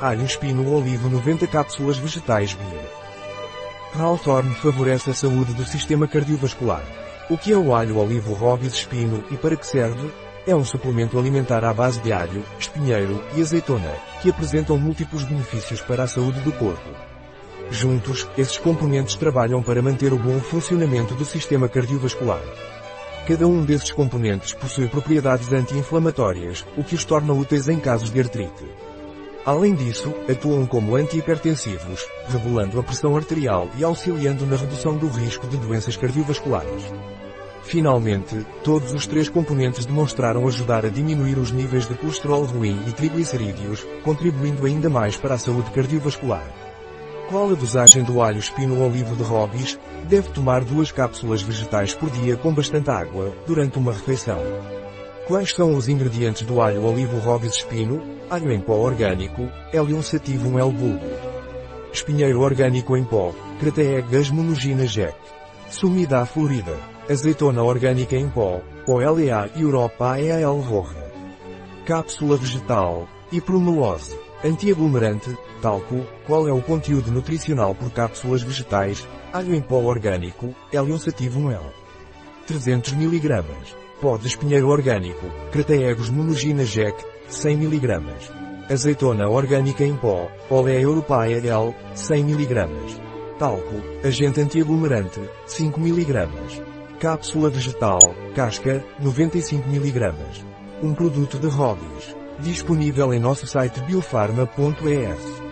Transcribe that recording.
alho espino olivo 90 cápsulas vegetais bio. Hawthorne favorece a saúde do sistema cardiovascular. O que é o alho olivo robis espino e para que serve? É um suplemento alimentar à base de alho, espinheiro e azeitona, que apresentam múltiplos benefícios para a saúde do corpo. Juntos, esses componentes trabalham para manter o bom funcionamento do sistema cardiovascular. Cada um desses componentes possui propriedades anti-inflamatórias, o que os torna úteis em casos de artrite. Além disso, atuam como antihipertensivos, regulando a pressão arterial e auxiliando na redução do risco de doenças cardiovasculares. Finalmente, todos os três componentes demonstraram ajudar a diminuir os níveis de colesterol ruim e triglicerídeos, contribuindo ainda mais para a saúde cardiovascular. Qual a dosagem do alho espino olivo de Robis? Deve tomar duas cápsulas vegetais por dia com bastante água, durante uma refeição. Quais são os ingredientes do alho olivo Robis espino? Alho em pó orgânico, Helium sativum L bulbo. Espinheiro orgânico em pó, Crateegas monogina jack. Sumida florida. Azeitona orgânica em pó, OLEA Europa EAL roja. Cápsula vegetal, hipromelose. Antiaglomerante, talco, qual é o conteúdo nutricional por cápsulas vegetais, alho em pó orgânico, Helium sativum L. 300 mg. Pó de espinheiro orgânico, Crateegos monogina jack, 100 mg. Azeitona orgânica em pó, Olea europaea L, 100 mg. Talco, agente antiaglomerante, 5 mg. Cápsula vegetal, casca, 95 mg. Um produto de Hobbies. Disponível em nosso site biofarma.es.